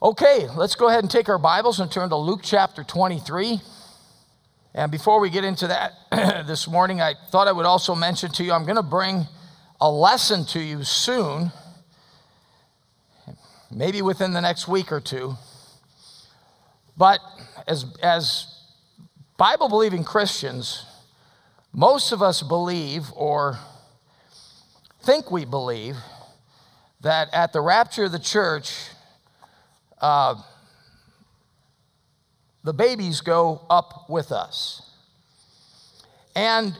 Okay, let's go ahead and take our Bibles and turn to Luke chapter 23. And before we get into that this morning, I thought I would also mention to you I'm going to bring a lesson to you soon, maybe within the next week or two. But as, as Bible believing Christians, most of us believe or think we believe that at the rapture of the church, uh, the babies go up with us. And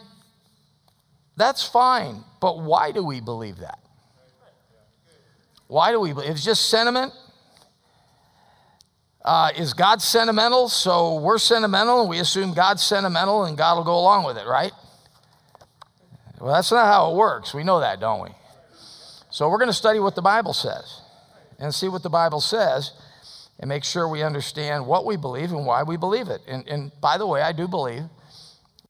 that's fine, but why do we believe that? Why do we believe? It's just sentiment. Uh, is God sentimental? So we're sentimental and we assume God's sentimental and God will go along with it, right? Well, that's not how it works. We know that, don't we? So we're going to study what the Bible says and see what the Bible says and make sure we understand what we believe and why we believe it. And, and by the way, I do believe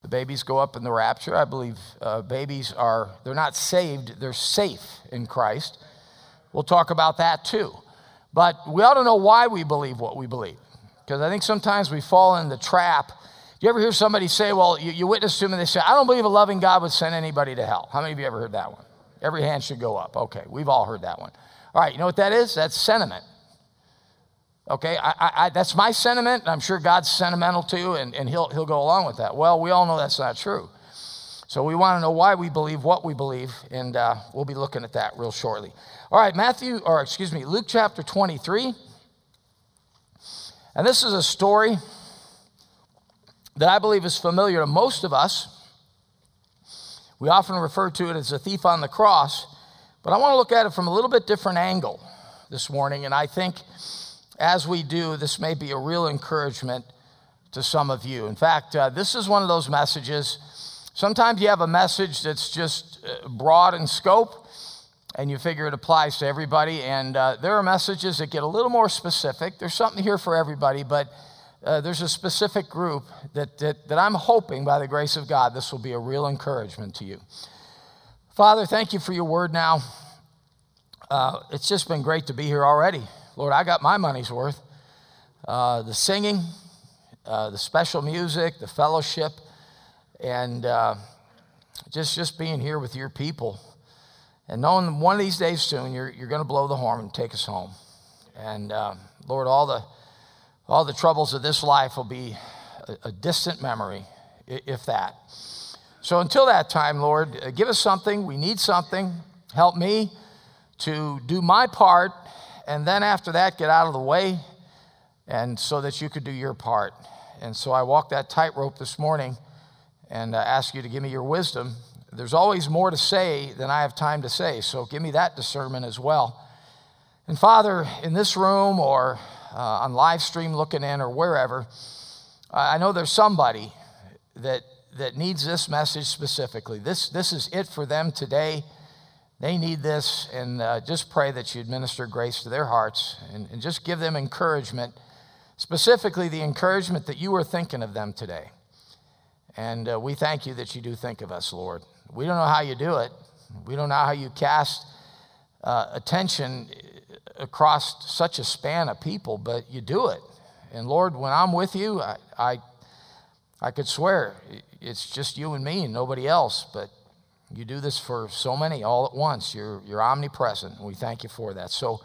the babies go up in the rapture. I believe uh, babies are, they're not saved, they're safe in Christ. We'll talk about that too. But we ought to know why we believe what we believe. Because I think sometimes we fall in the trap. Do you ever hear somebody say, well, you, you witness to them and they say, I don't believe a loving God would send anybody to hell? How many of you ever heard that one? Every hand should go up. Okay, we've all heard that one. All right, you know what that is? That's sentiment. Okay, I, I, that's my sentiment. I'm sure God's sentimental too, and, and he'll, he'll go along with that. Well, we all know that's not true. So we want to know why we believe what we believe, and uh, we'll be looking at that real shortly. All right, Matthew, or excuse me, Luke chapter 23. And this is a story that I believe is familiar to most of us. We often refer to it as the thief on the cross, but I want to look at it from a little bit different angle this morning, and I think as we do, this may be a real encouragement to some of you. In fact, uh, this is one of those messages. Sometimes you have a message that's just uh, broad in scope, and you figure it applies to everybody. And uh, there are messages that get a little more specific. There's something here for everybody, but uh, there's a specific group that, that, that I'm hoping, by the grace of God, this will be a real encouragement to you. Father, thank you for your word now. Uh, it's just been great to be here already. Lord, I got my money's worth. Uh, the singing, uh, the special music, the fellowship, and uh, just, just being here with your people. And knowing one of these days soon, you're, you're going to blow the horn and take us home. And uh, Lord, all the, all the troubles of this life will be a, a distant memory, if that. So until that time, Lord, uh, give us something. We need something. Help me to do my part and then after that, get out of the way, and so that you could do your part. And so I walked that tightrope this morning and uh, ask you to give me your wisdom. There's always more to say than I have time to say, so give me that discernment as well. And Father, in this room or uh, on live stream looking in or wherever, I know there's somebody that, that needs this message specifically. This, this is it for them today. They need this, and uh, just pray that you administer grace to their hearts and, and just give them encouragement, specifically the encouragement that you are thinking of them today. And uh, we thank you that you do think of us, Lord. We don't know how you do it, we don't know how you cast uh, attention across such a span of people, but you do it. And Lord, when I'm with you, I, I, I could swear it's just you and me and nobody else, but you do this for so many all at once. You're, you're omnipresent, we thank you for that. So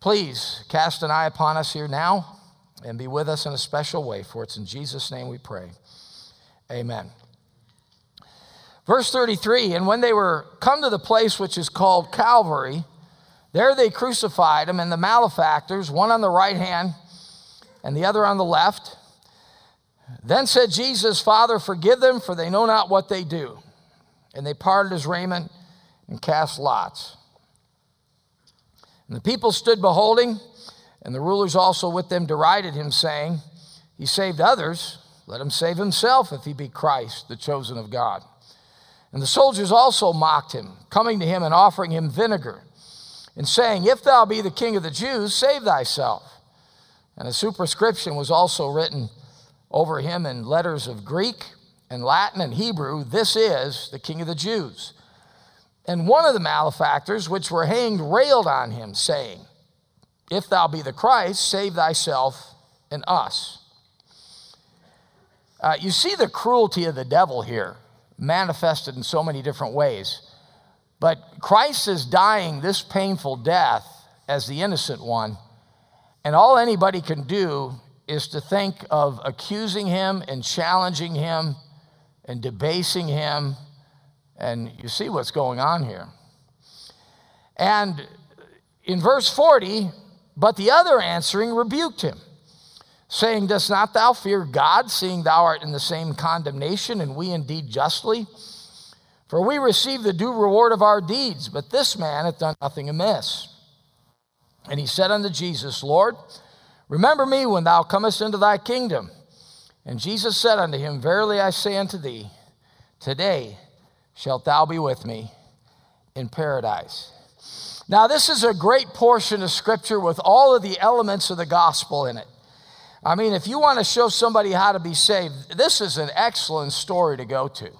please cast an eye upon us here now and be with us in a special way, for it's in Jesus' name we pray. Amen. Verse 33 And when they were come to the place which is called Calvary, there they crucified him and the malefactors, one on the right hand and the other on the left. Then said Jesus, Father, forgive them, for they know not what they do. And they parted his raiment and cast lots. And the people stood beholding, and the rulers also with them derided him, saying, He saved others, let him save himself if he be Christ, the chosen of God. And the soldiers also mocked him, coming to him and offering him vinegar, and saying, If thou be the king of the Jews, save thyself. And a superscription was also written over him in letters of Greek in Latin and Hebrew, this is the King of the Jews. And one of the malefactors which were hanged railed on him, saying, If thou be the Christ, save thyself and us. Uh, you see the cruelty of the devil here manifested in so many different ways. But Christ is dying this painful death as the innocent one, and all anybody can do is to think of accusing him and challenging him and debasing him. And you see what's going on here. And in verse 40, but the other answering rebuked him, saying, Dost not thou fear God, seeing thou art in the same condemnation, and we indeed justly? For we receive the due reward of our deeds, but this man hath done nothing amiss. And he said unto Jesus, Lord, remember me when thou comest into thy kingdom. And Jesus said unto him, Verily I say unto thee, today shalt thou be with me in paradise. Now, this is a great portion of scripture with all of the elements of the gospel in it. I mean, if you want to show somebody how to be saved, this is an excellent story to go to.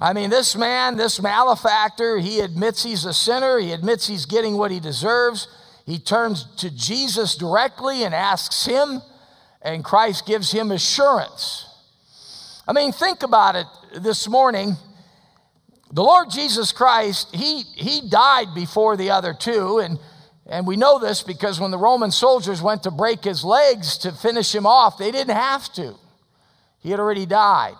I mean, this man, this malefactor, he admits he's a sinner. He admits he's getting what he deserves. He turns to Jesus directly and asks him, and Christ gives him assurance. I mean, think about it this morning. The Lord Jesus Christ, he, he died before the other two, and, and we know this because when the Roman soldiers went to break his legs to finish him off, they didn't have to. He had already died.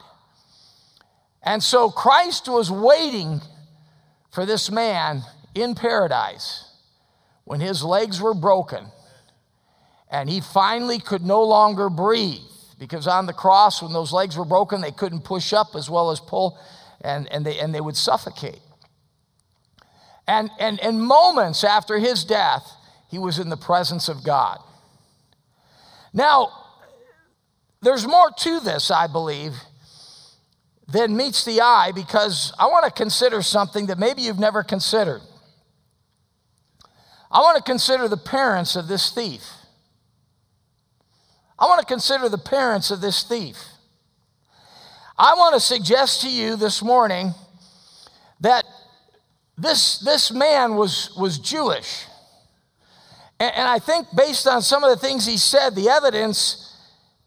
And so Christ was waiting for this man in paradise when his legs were broken and he finally could no longer breathe because on the cross, when those legs were broken, they couldn't push up as well as pull and, and, they, and they would suffocate. And, and, and moments after his death, he was in the presence of God. Now, there's more to this, I believe, than meets the eye because I want to consider something that maybe you've never considered. I want to consider the parents of this thief. I want to consider the parents of this thief. I want to suggest to you this morning that this, this man was, was Jewish. And, and I think, based on some of the things he said, the evidence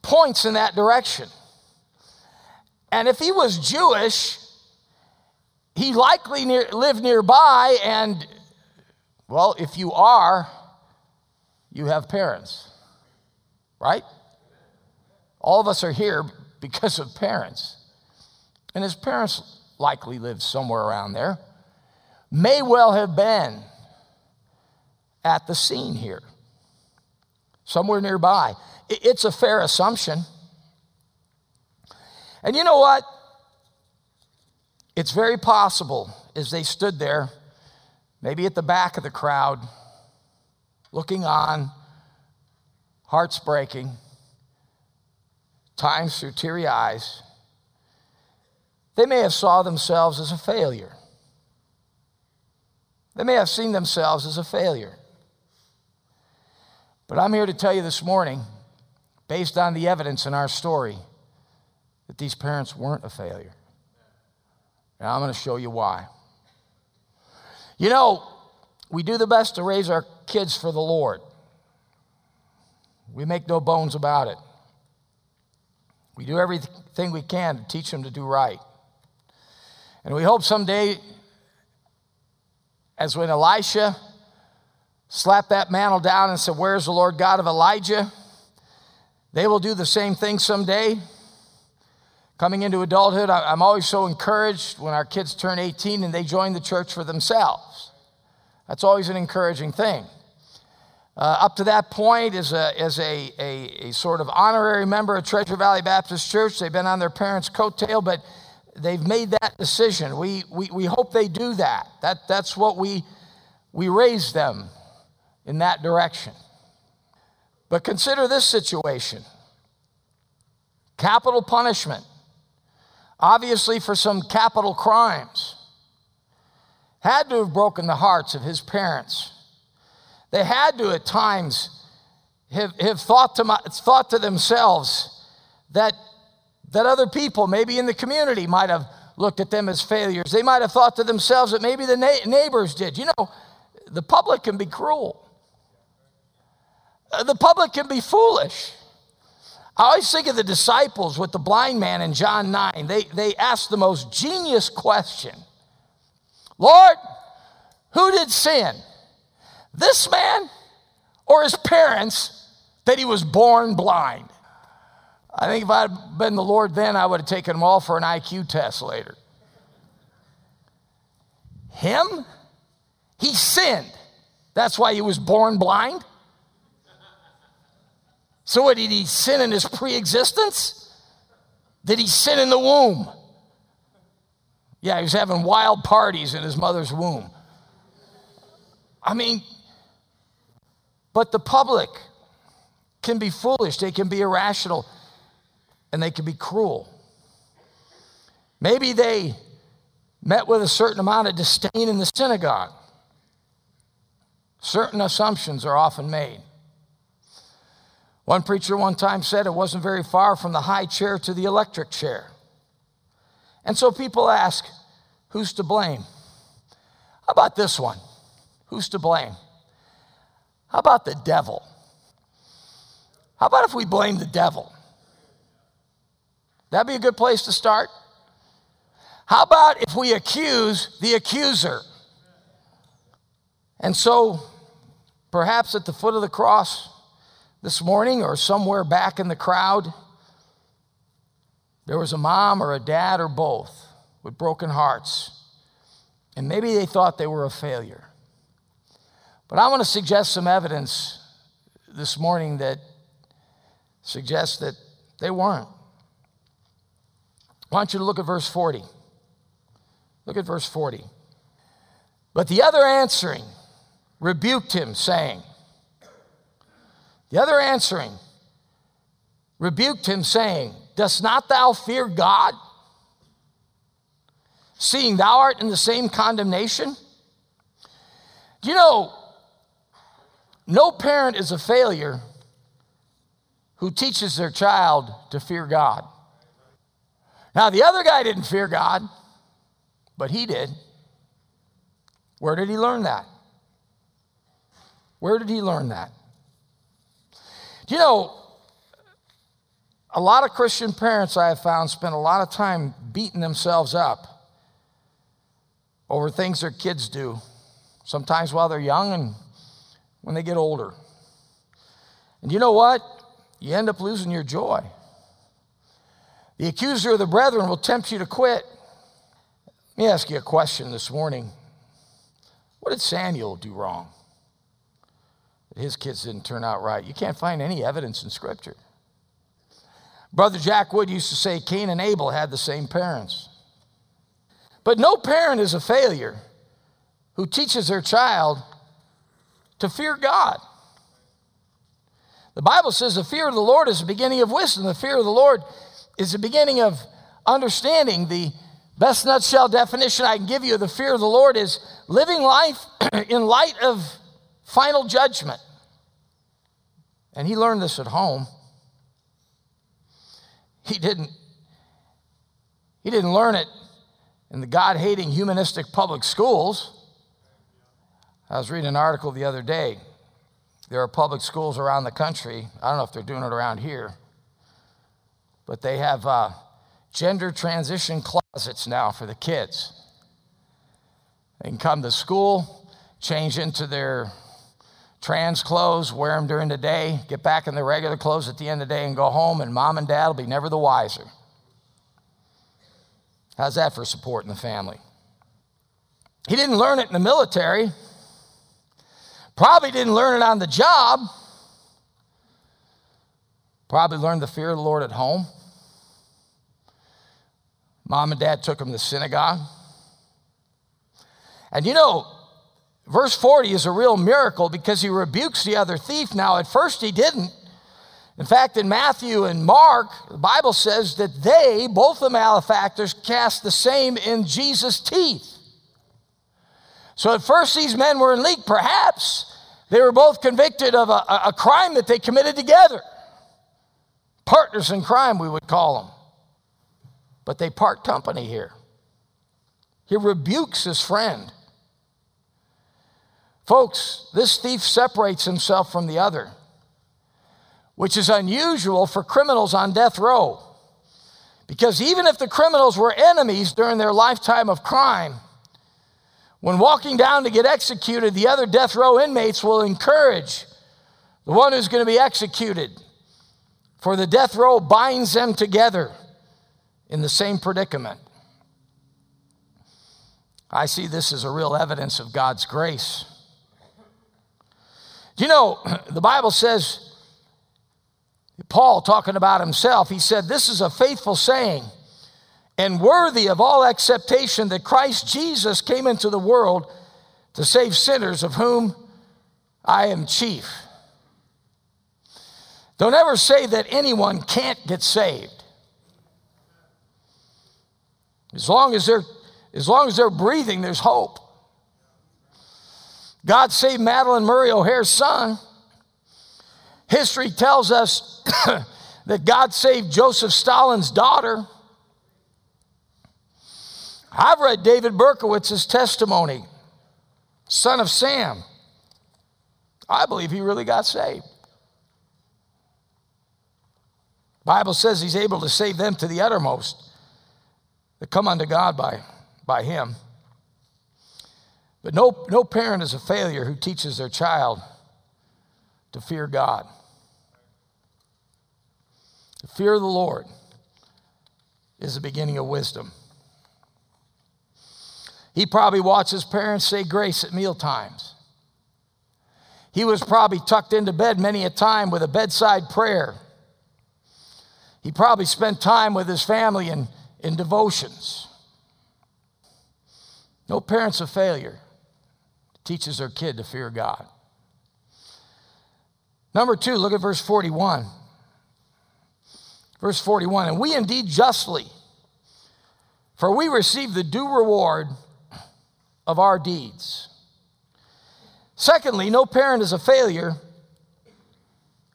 points in that direction. And if he was Jewish, he likely near, lived nearby. And, well, if you are, you have parents, right? All of us are here because of parents. And his parents likely lived somewhere around there, may well have been at the scene here, somewhere nearby. It's a fair assumption. And you know what? It's very possible as they stood there, maybe at the back of the crowd, looking on, hearts breaking, times through teary eyes they may have saw themselves as a failure. They may have seen themselves as a failure. But I'm here to tell you this morning, based on the evidence in our story, that these parents weren't a failure. And I'm going to show you why. You know, we do the best to raise our kids for the Lord. We make no bones about it. We do everything we can to teach them to do right. And we hope someday, as when Elisha slapped that mantle down and said, Where's the Lord God of Elijah? They will do the same thing someday. Coming into adulthood, I'm always so encouraged when our kids turn 18 and they join the church for themselves. That's always an encouraging thing. Uh, up to that point, as, a, as a, a, a, sort of honorary member of Treasure Valley Baptist Church, they've been on their parents' coattail, but they've made that decision. We, we, we hope they do that. that. That's what we, we raise them in that direction. But consider this situation capital punishment, obviously for some capital crimes, had to have broken the hearts of his parents. They had to, at times, have, have thought, to my, thought to themselves that that other people, maybe in the community, might have looked at them as failures. They might have thought to themselves that maybe the na- neighbors did. You know, the public can be cruel. uh, the public can be foolish. I always think of the disciples with the blind man in John 9. They, they asked the most genius question Lord, who did sin? This man or his parents that he was born blind? I think if I'd been the Lord then, I would have taken them all for an IQ test later. Him? He sinned. That's why he was born blind. So, what did he sin in his pre existence? Did he sin in the womb? Yeah, he was having wild parties in his mother's womb. I mean, but the public can be foolish, they can be irrational, and they can be cruel. Maybe they met with a certain amount of disdain in the synagogue. Certain assumptions are often made. One preacher one time said it wasn't very far from the high chair to the electric chair. And so people ask, who's to blame? How about this one? Who's to blame? How about the devil? How about if we blame the devil? That'd be a good place to start. How about if we accuse the accuser? And so, perhaps at the foot of the cross this morning or somewhere back in the crowd, there was a mom or a dad or both with broken hearts. And maybe they thought they were a failure. But I want to suggest some evidence this morning that suggests that they weren't. I want you to look at verse 40. Look at verse 40. But the other answering rebuked him, saying, The other answering rebuked him, saying, Dost not thou fear God, seeing thou art in the same condemnation? Do you know, no parent is a failure who teaches their child to fear God. Now, the other guy didn't fear God. But he did. Where did he learn that? Where did he learn that? Do you know, a lot of Christian parents I have found spend a lot of time beating themselves up over things their kids do, sometimes while they're young and when they get older. And you know what? You end up losing your joy. The accuser of the brethren will tempt you to quit. Let me ask you a question this morning. What did Samuel do wrong? His kids didn't turn out right. You can't find any evidence in Scripture. Brother Jack Wood used to say Cain and Abel had the same parents. But no parent is a failure who teaches their child to fear God. The Bible says the fear of the Lord is the beginning of wisdom. The fear of the Lord is the beginning of understanding. The Best nutshell definition I can give you of the fear of the Lord is living life in light of final judgment. And he learned this at home. He didn't he didn't learn it in the God-hating humanistic public schools. I was reading an article the other day. There are public schools around the country. I don't know if they're doing it around here, but they have uh, gender transition closets now for the kids. They can come to school, change into their trans clothes, wear them during the day, get back in their regular clothes at the end of the day, and go home, and mom and dad will be never the wiser. How's that for support in the family? He didn't learn it in the military, probably didn't learn it on the job, probably learned the fear of the Lord at home. Mom and dad took him to synagogue. And you know, verse 40 is a real miracle because he rebukes the other thief. Now, at first, he didn't. In fact, in Matthew and Mark, the Bible says that they, both the malefactors, cast the same in Jesus' teeth. So at first, these men were in league. Perhaps they were both convicted of a, a crime that they committed together. Partners in crime, we would call them but they part company here. He rebukes his friend. Folks, this thief separates himself from the other. which is unusual for criminals on death row. Because even if the criminals were enemies during their lifetime of crime, when walking down to get executed, the other death row inmates will encourage the one who's going to be executed. For the death row binds them together in the same predicament. I see this as a real evidence of God's grace. You know, the Bible says, Paul talking about himself, he said, This is a faithful saying and worthy of all acceptation that Christ Jesus came into the world to save sinners, of whom I am chief. Don't ever say that anyone can't get saved. As long as they're, as long as they're breathing, there's hope. God saved Madalyn Murray O'Hair's son. History tells us that God saved Joseph Stalin's daughter. I've read David Berkowitz's testimony, son of Sam. I believe he really got saved. Bible says he's able to save them to the uttermost that come unto God by, by him. But no, no parent is a failure who teaches their child to fear God. The fear of the Lord is the beginning of wisdom. He probably watched his parents say grace at meal times. He was probably tucked into bed many a time with a bedside prayer. He probably spent time with his family in, in devotions. No parent's of failure teaches their kid to fear God. Number two, look at verse 41. Verse 41 And we indeed justly, for we receive the due reward of our deeds. Secondly, no parent is a failure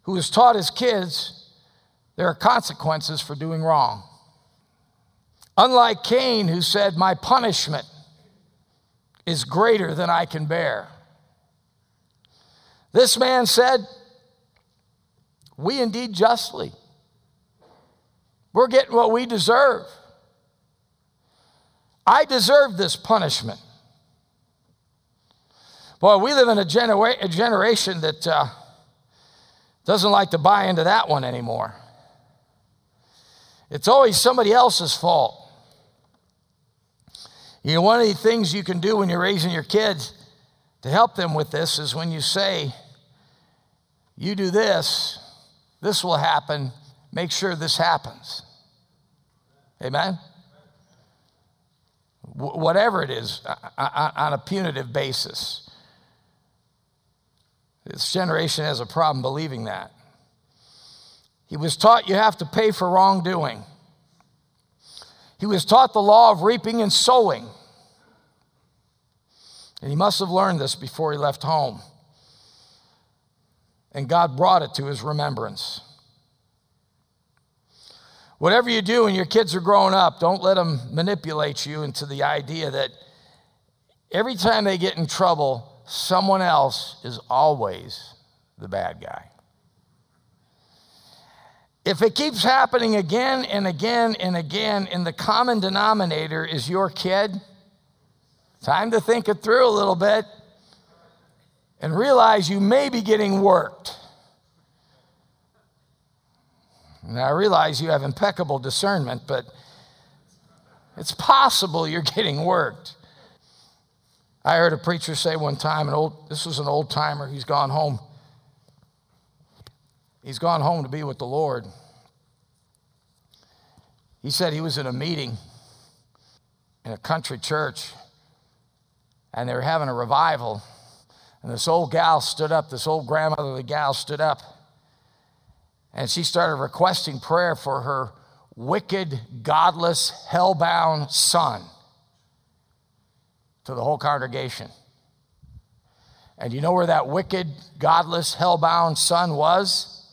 who has taught his kids there are consequences for doing wrong. Unlike Cain, who said, My punishment is greater than I can bear. This man said, We indeed justly. We're getting what we deserve. I deserve this punishment. Boy, we live in a, genera- a generation that uh, doesn't like to buy into that one anymore. It's always somebody else's fault. You know, one of the things you can do when you're raising your kids to help them with this is when you say, You do this, this will happen, make sure this happens. Amen? whatever it is, uh, uh, uh, on a punitive basis. This generation has a problem believing that. He was taught you have to pay for wrongdoing. He was taught the law of reaping and sowing. And he must have learned this before he left home. And God brought it to his remembrance. Whatever you do when your kids are growing up, don't let them manipulate you into the idea that every time they get in trouble, someone else is always the bad guy. If it keeps happening again and again and again, and the common denominator is your kid, time to think it through a little bit and realize you may be getting worked. Now, I realize you have impeccable discernment, but it's possible you're getting worked. I heard a preacher say one time, an old, this was an old timer, he's gone home. He's gone home to be with the Lord. He said he was in a meeting in a country church and they were having a revival. And this old gal stood up, this old grandmotherly gal stood up and she started requesting prayer for her wicked, godless, hell-bound son to the whole congregation. And you know where that wicked, godless, hell-bound son was?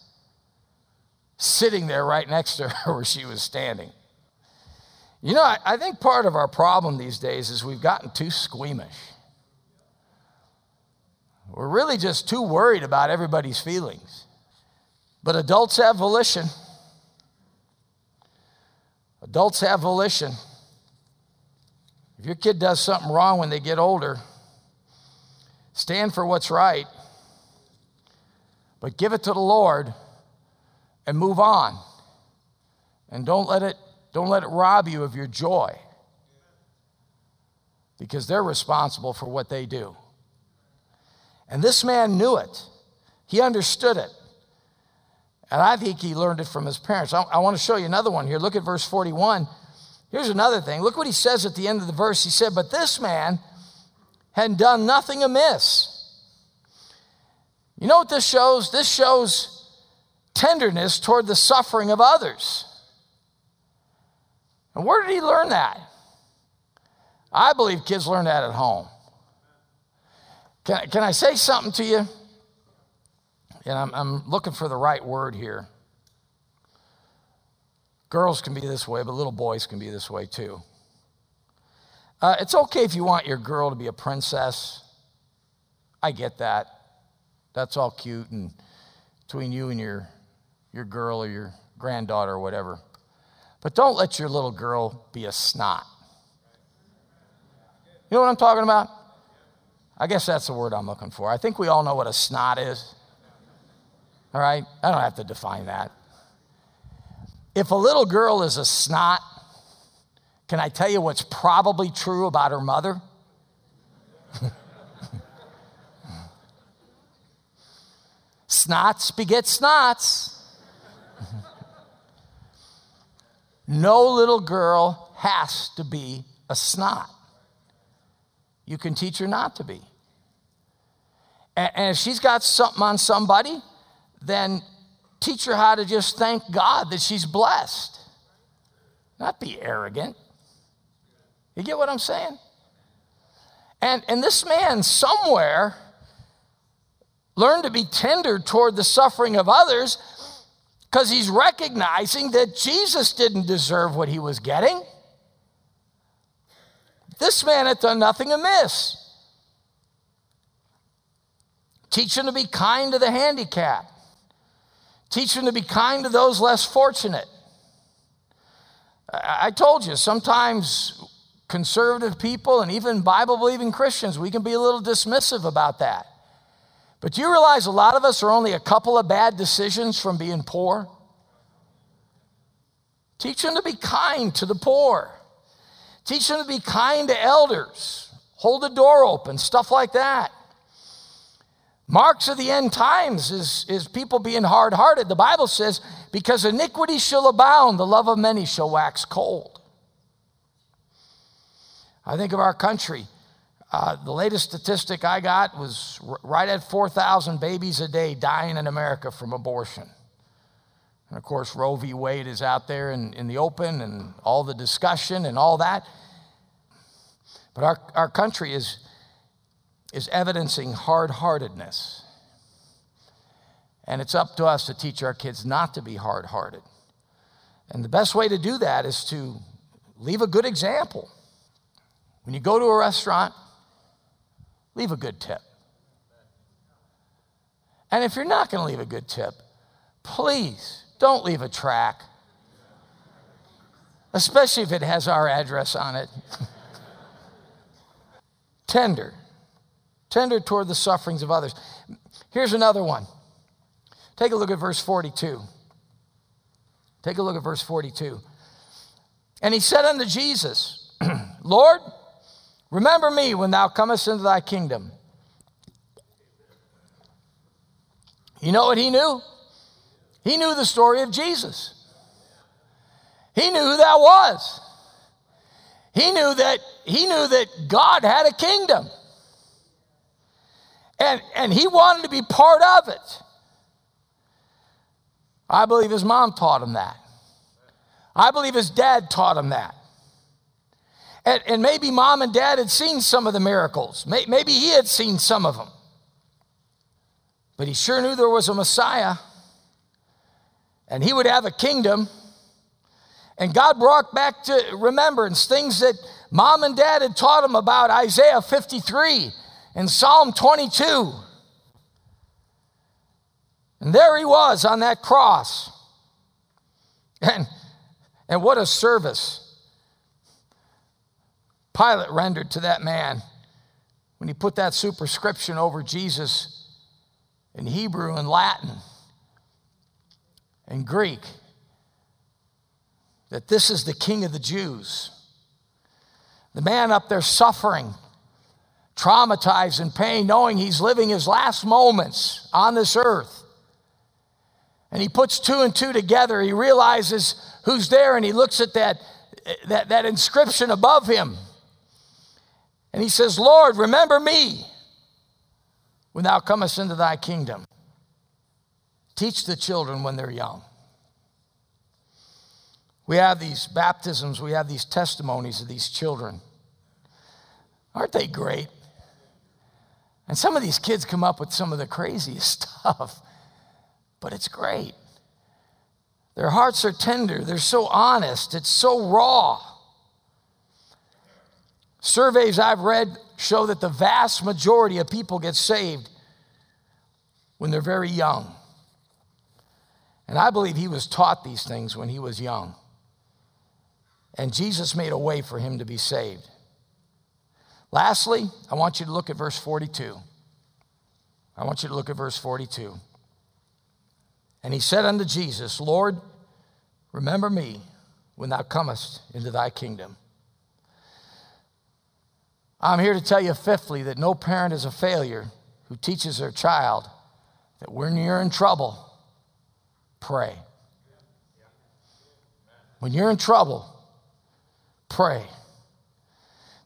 Sitting there right next to her where she was standing. You know, I, I think part of our problem these days is we've gotten too squeamish. We're really just too worried about everybody's feelings. But adults have volition. Adults have volition. If your kid does something wrong when they get older, stand for what's right, but give it to the Lord and move on. And don't let it, don't let it rob you of your joy because they're responsible for what they do. And this man knew it, he understood it. And I think he learned it from his parents. I, I want to show you another one here. Look at verse 41. Here's another thing. Look what he says at the end of the verse. He said, But this man had done nothing amiss. You know what this shows? This shows tenderness toward the suffering of others. And where did he learn that? I believe kids learn that at home. Can, can I say something to you? And I'm, I'm looking for the right word here. Girls can be this way, but little boys can be this way too. Uh, it's okay if you want your girl to be a princess. I get that. That's all cute and between you and your, your girl or your granddaughter or whatever. But don't let your little girl be a snot. You know what I'm talking about? I guess that's the word I'm looking for. I think we all know what a snot is. All right? I don't have to define that. If a little girl is a snot, can I tell you what's probably true about her mother? snots beget snots. no little girl has to be a snot. You can teach her not to be. And, if she's got something on somebody, then teach her how to just thank God that she's blessed, not be arrogant. You get what I'm saying? And, and this man somewhere learned to be tender toward the suffering of others because he's recognizing that Jesus didn't deserve what he was getting. This man had done nothing amiss. Teach him to be kind to the handicapped. Teach them to be kind to those less fortunate. I told you, sometimes conservative people and even Bible believing Christians, we can be a little dismissive about that. But do you realize a lot of us are only a couple of bad decisions from being poor? Teach them to be kind to the poor. Teach them to be kind to elders. Hold the door open, stuff like that. Marks of the end times is, is people being hard hearted. The Bible says, because iniquity shall abound, the love of many shall wax cold. I think of our country. Uh, the latest statistic I got was r- right at 4,000 babies a day dying in America from abortion. And of course, Roe v. Wade is out there in, in the open and all the discussion and all that. But our, our country is, is evidencing hard heartedness. And it's up to us to teach our kids not to be hard hearted. And the best way to do that is to leave a good example. When you go to a restaurant, leave a good tip. And if you're not going to leave a good tip, please don't leave a track, especially if it has our address on it. Tender. Tender toward the sufferings of others. Here's another one. Take a look at verse 42. Take a look at verse 42. And he said unto Jesus, Lord, remember me when thou comest into thy kingdom. You know what he knew? He knew the story of Jesus. He knew who that was. He knew that he knew that God had a kingdom. And, and he wanted to be part of it. I believe his mom taught him that. I believe his dad taught him that. And, and maybe mom and dad had seen some of the miracles. Maybe he had seen some of them. But he sure knew there was a Messiah and he would have a kingdom. And God brought back to remembrance things that mom and dad had taught him about Isaiah 53 and Psalm 22. And there he was on that cross. And, and what a service Pilate rendered to that man when he put that superscription over Jesus in Hebrew and Latin and Greek that this is the King of the Jews. The man up there suffering, traumatized in pain, knowing he's living his last moments on this earth. And he puts two and two together. He realizes who's there and he looks at that, that, that inscription above him. And he says, Lord, remember me when thou comest into thy kingdom. Teach the children when they're young. We have these baptisms, we have these testimonies of these children. Aren't they great? And some of these kids come up with some of the craziest stuff, but it's great. Their hearts are tender, they're so honest, it's so raw. Surveys I've read show that the vast majority of people get saved when they're very young. And I believe he was taught these things when he was young. And Jesus made a way for him to be saved. Lastly, I want you to look at verse 42. I want you to look at verse 42. And he said unto Jesus, Lord, remember me when thou comest into thy kingdom. I'm here to tell you, fifthly, that no parent is a failure who teaches their child that when you're in trouble, pray. When you're in trouble, pray.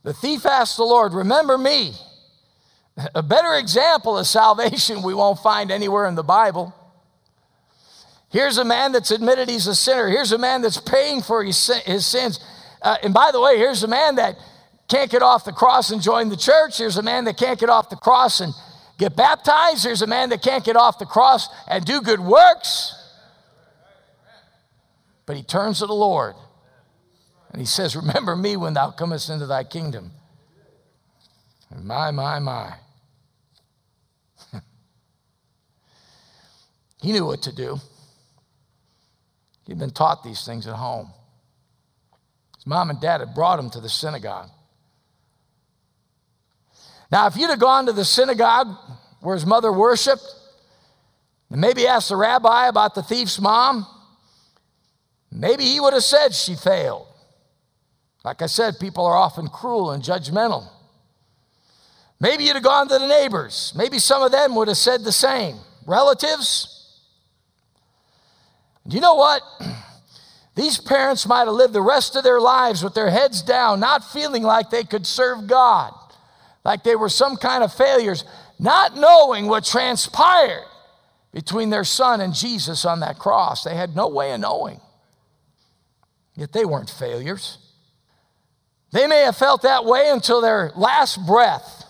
The thief asked the Lord, Remember me. A better example of salvation we won't find anywhere in the Bible. Here's a man that's admitted he's a sinner. Here's a man that's paying for his, his sins. Uh, and by the way, here's a man that can't get off the cross and join the church. Here's a man that can't get off the cross and get baptized. Here's a man that can't get off the cross and do good works. But he turns to the Lord and he says, Remember me when thou comest into thy kingdom. And my, my, my. he knew what to do. He'd been taught these things at home. His mom and dad had brought him to the synagogue. Now, if you'd have gone to the synagogue where his mother worshiped, and maybe asked the rabbi about the thief's mom, maybe he would have said she failed. Like I said, people are often cruel and judgmental. Maybe you'd have gone to the neighbors. Maybe some of them would have said the same. Relatives. Do you know what? These parents might have lived the rest of their lives with their heads down, not feeling like they could serve God, like they were some kind of failures, not knowing what transpired between their son and Jesus on that cross. They had no way of knowing. Yet they weren't failures. They may have felt that way until their last breath.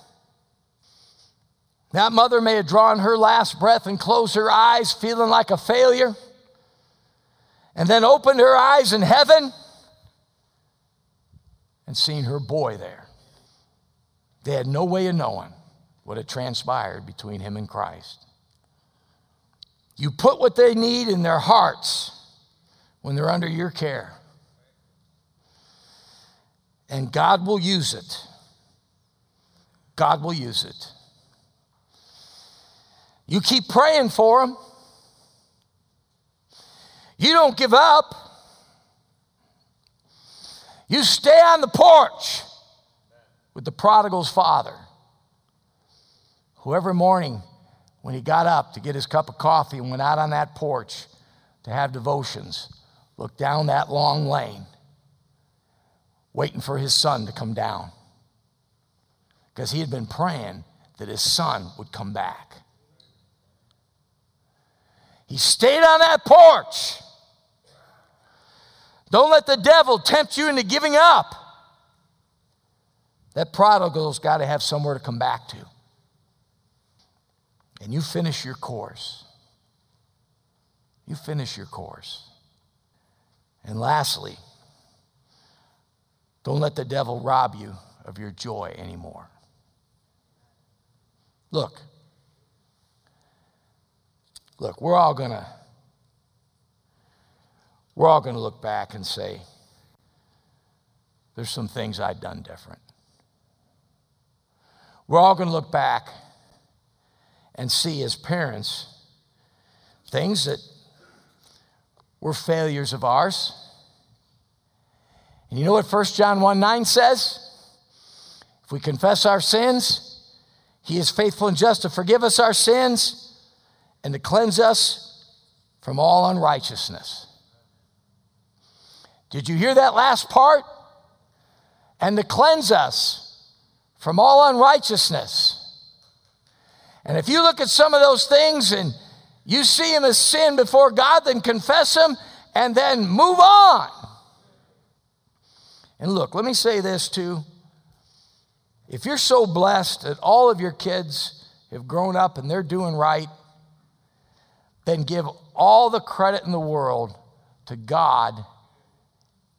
That mother may have drawn her last breath and closed her eyes, feeling like a failure, and then opened her eyes in heaven and seen her boy there. They had no way of knowing what had transpired between him and Christ. You put what they need in their hearts when they're under your care and God will use it. God will use it. You keep praying for them. You don't give up. You stay on the porch with the prodigal's father, who every morning when he got up to get his cup of coffee and went out on that porch to have devotions, looked down that long lane waiting for his son to come down because he had been praying that his son would come back. He stayed on that porch. Don't let the devil tempt you into giving up. That prodigal's got to have somewhere to come back to. And you finish your course. You finish your course. And lastly, don't let the devil rob you of your joy anymore. Look, Look, we're all to we're all to look back and say there's some things I've done different. We're all to look back and see as parents things that were failures of ours. And you know what 1 John 1 9 says? If we confess our sins, he is faithful and just to forgive us our sins and to cleanse us from all unrighteousness. Did you hear that last part? And to cleanse us from all unrighteousness. And if you look at some of those things and you see them as sin before God, then confess them and then move on. And look, let me say this too. If you're so blessed that all of your kids have grown up and they're doing right, then give all the credit in the world to God,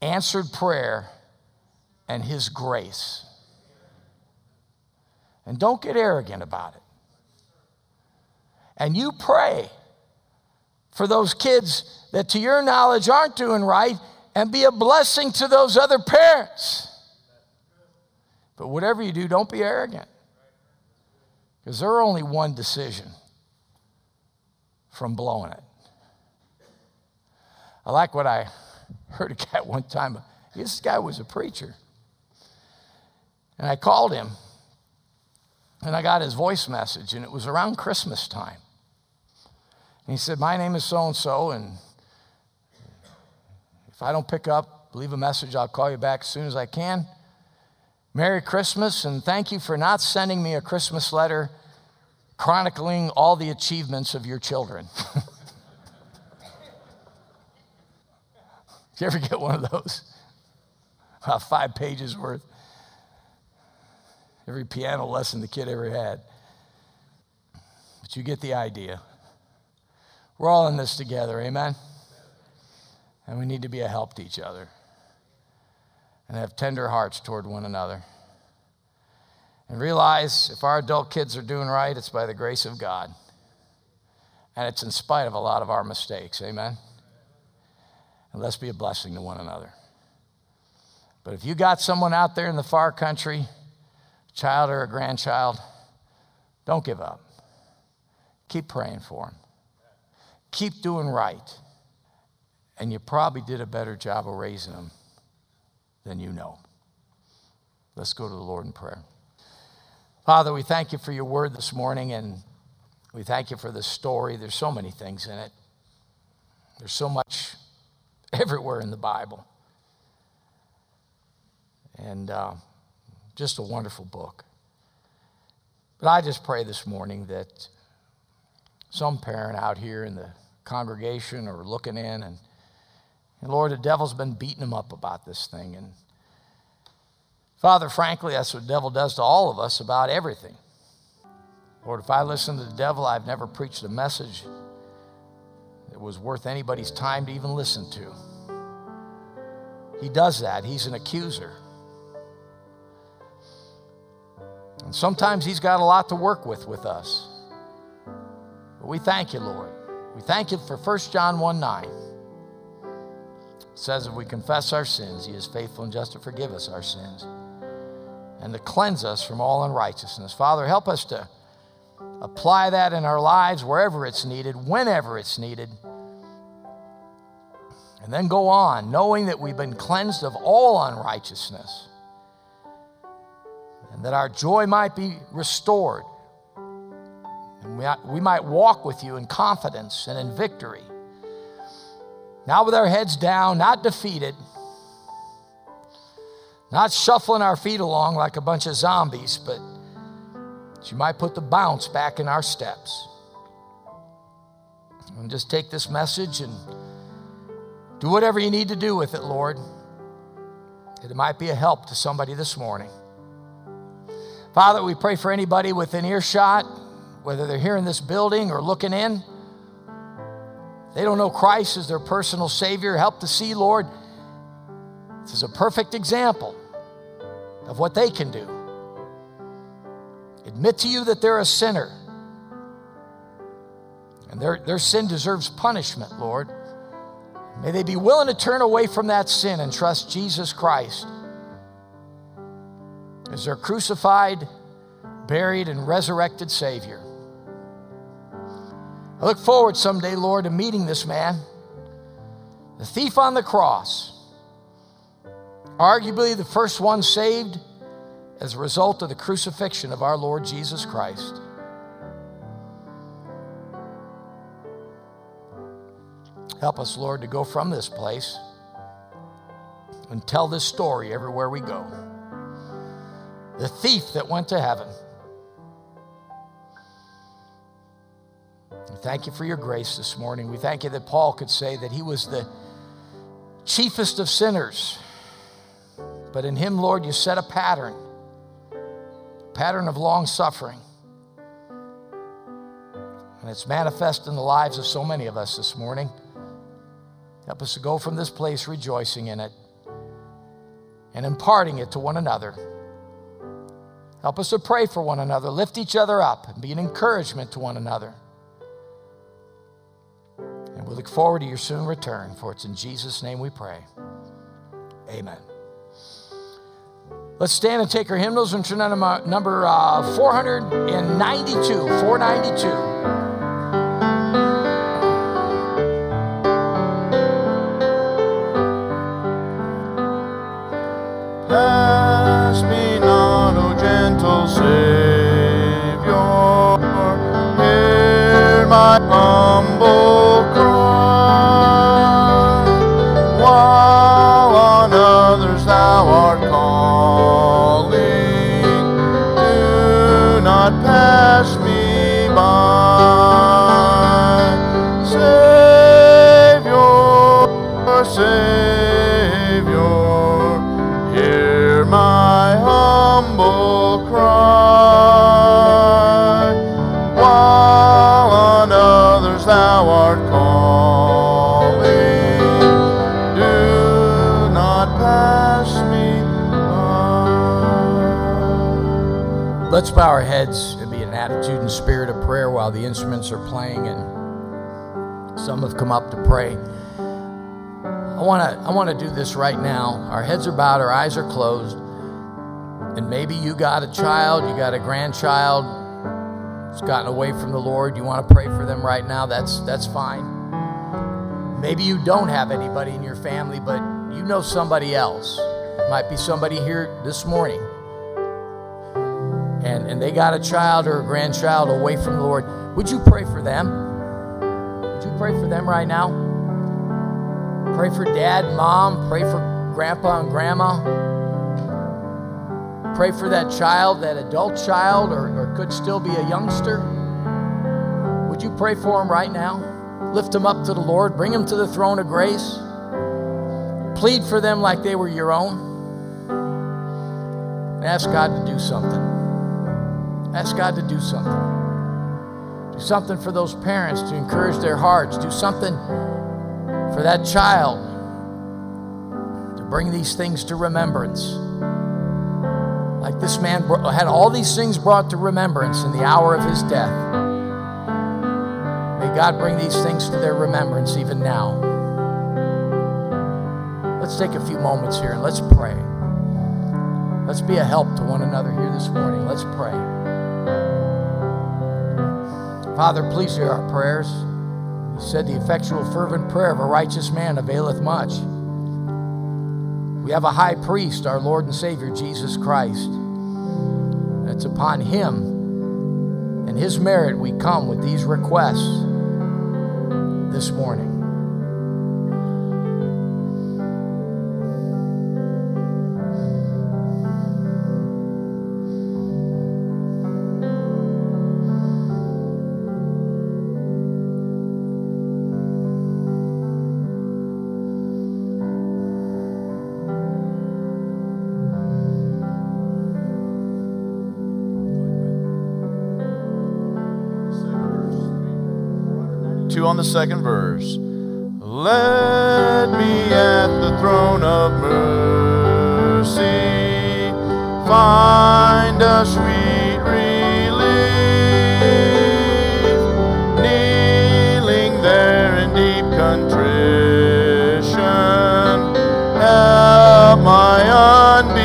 answered prayer, and His grace. And don't get arrogant about it. And you pray for those kids that, to your knowledge, aren't doing right and be a blessing to those other parents. But whatever you do, don't be arrogant. Because they're only one decision from blowing it. I like what I heard a guy one time. This guy was a preacher. And I called him and I got his voice message, and it was around Christmas time. And he said, My name is so and so, and if I don't pick up, leave a message, I'll call you back as soon as I can. Merry Christmas, and thank you for not sending me a Christmas letter chronicling all the achievements of your children. Did you ever get one of those? About five pages worth every piano lesson the kid ever had. But you get the idea. We're all in this together, amen? And we need to be a help to each other and have tender hearts toward one another. And realize if our adult kids are doing right, it's by the grace of God. And it's in spite of a lot of our mistakes, amen? And let's be a blessing to one another. But if you got someone out there in the far country, a child or a grandchild, don't give up. Keep praying for them. Keep doing right. And you probably did a better job of raising them than you know. Let's go to the Lord in prayer. Father, we thank you for your word this morning and we thank you for this story. There's so many things in it, there's so much everywhere in the Bible. And uh, just a wonderful book. But I just pray this morning that some parent out here in the congregation or looking in, and, and Lord, the devil's been beating them up about this thing. And Father, frankly, that's what the devil does to all of us about everything. Lord, if I listen to the devil, I've never preached a message that was worth anybody's time to even listen to. He does that, he's an accuser. And sometimes He's got a lot to work with with us. But we thank you, Lord. We thank you for 1 John 1 9. Says, if we confess our sins, He is faithful and just to forgive us our sins and to cleanse us from all unrighteousness. Father, help us to apply that in our lives wherever it's needed, whenever it's needed. And then go on, knowing that we've been cleansed of all unrighteousness and that our joy might be restored. And we might walk with you in confidence and in victory. Not with our heads down, not defeated, not shuffling our feet along like a bunch of zombies, but you might put the bounce back in our steps. And just take this message and do whatever you need to do with it, Lord. It might be a help to somebody this morning. Father, we pray for anybody within earshot, whether they're here in this building or looking in. They don't know Christ as their personal Savior. Help to see, Lord, this is a perfect example of what they can do. Admit to you that they're a sinner And their, their sin deserves punishment, Lord. May they be willing to turn away from that sin and trust Jesus Christ as their crucified, buried, and resurrected Savior. I look forward someday, Lord, to meeting this man, the thief on the cross, arguably the first one saved as a result of the crucifixion of our Lord Jesus Christ. Help us, Lord, to go from this place and tell this story everywhere we go. The thief that went to heaven. Thank you for your grace this morning. We thank you that Paul could say that he was the chiefest of sinners. But in him, Lord, you set a pattern, a pattern of long suffering. And it's manifest in the lives of so many of us this morning. Help us to go from this place rejoicing in it and imparting it to one another. Help us to pray for one another, lift each other up, and be an encouragement to one another. We look forward to your soon return, for it's in Jesus' name we pray. Amen. Let's stand and take our hymnals and turn to number uh, 492. 492. Pass me not, O gentle Savior, hear my humble Let's bow our heads and be an attitude and spirit of prayer while the instruments are playing and some have come up to pray. I want to I want to do this right now. Our heads are bowed, our eyes are closed. And maybe you got a child, you got a grandchild who's gotten away from the Lord. You want to pray for them right now. That's that's fine. Maybe you don't have anybody in your family, but you know somebody else. Might be somebody here this morning and, and they got a child or a grandchild away from the Lord, would you pray for them? Would you pray for them right now? Pray for dad, mom, pray for grandpa and grandma. Pray for that child, that adult child, or, or could still be a youngster. Would you pray for them right now? Lift them up to the Lord, bring them to the throne of grace. Plead for them like they were your own. And ask God to do something. Ask God to do something. Do something for those parents to encourage their hearts. Do something for that child to bring these things to remembrance. Like this man had all these things brought to remembrance in the hour of his death. May God bring these things to their remembrance even now. Let's take a few moments here and let's pray. Let's be a help to one another here this morning. Let's pray. Father, please hear our prayers. You said the effectual, fervent prayer of a righteous man availeth much. We have a high priest, our Lord and Savior, Jesus Christ. And it's upon him and his merit we come with these requests this morning. 2 on the second verse. Let me at the throne of mercy find a sweet relief, kneeling there in deep contrition. Help my unbelief.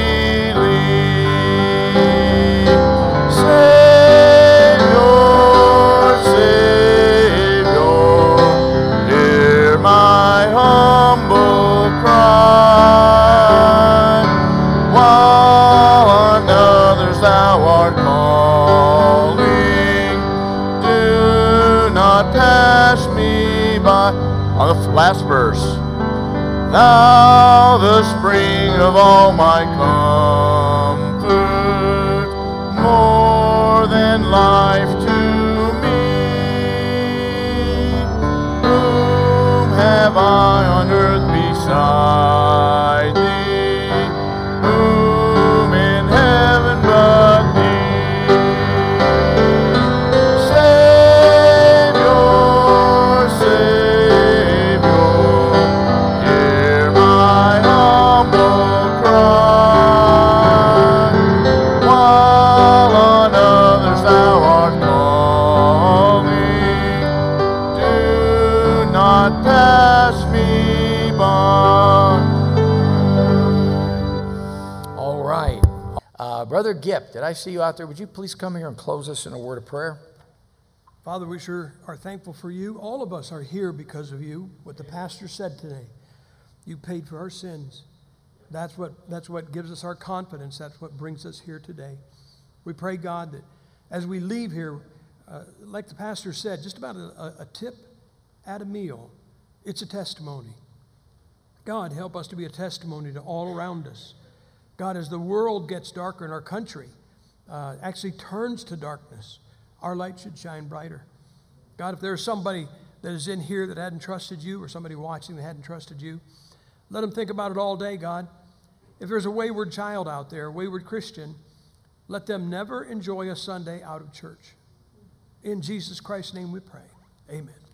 Last verse. Thou, the spring of all my comfort, more than life to me. Whom have I on earth beside see you out there? Would you please come here and close us in a word of prayer? Father, we sure are thankful for you. All of us are here because of you, what the pastor said today. You paid for our sins. That's what, that's what gives us our confidence. That's what brings us here today. We pray, God, that as we leave here, uh, like the pastor said, just about a, a, a tip at a meal, it's a testimony. God, help us to be a testimony to all around us. God, as the world gets darker in our country, uh, actually turns to darkness, our light should shine brighter. God, if there's somebody that is in here that hadn't trusted you, or somebody watching that hadn't trusted you, let them think about it all day, God. If there's a wayward child out there, a wayward Christian, let them never enjoy a Sunday out of church. In Jesus Christ's name we pray. Amen.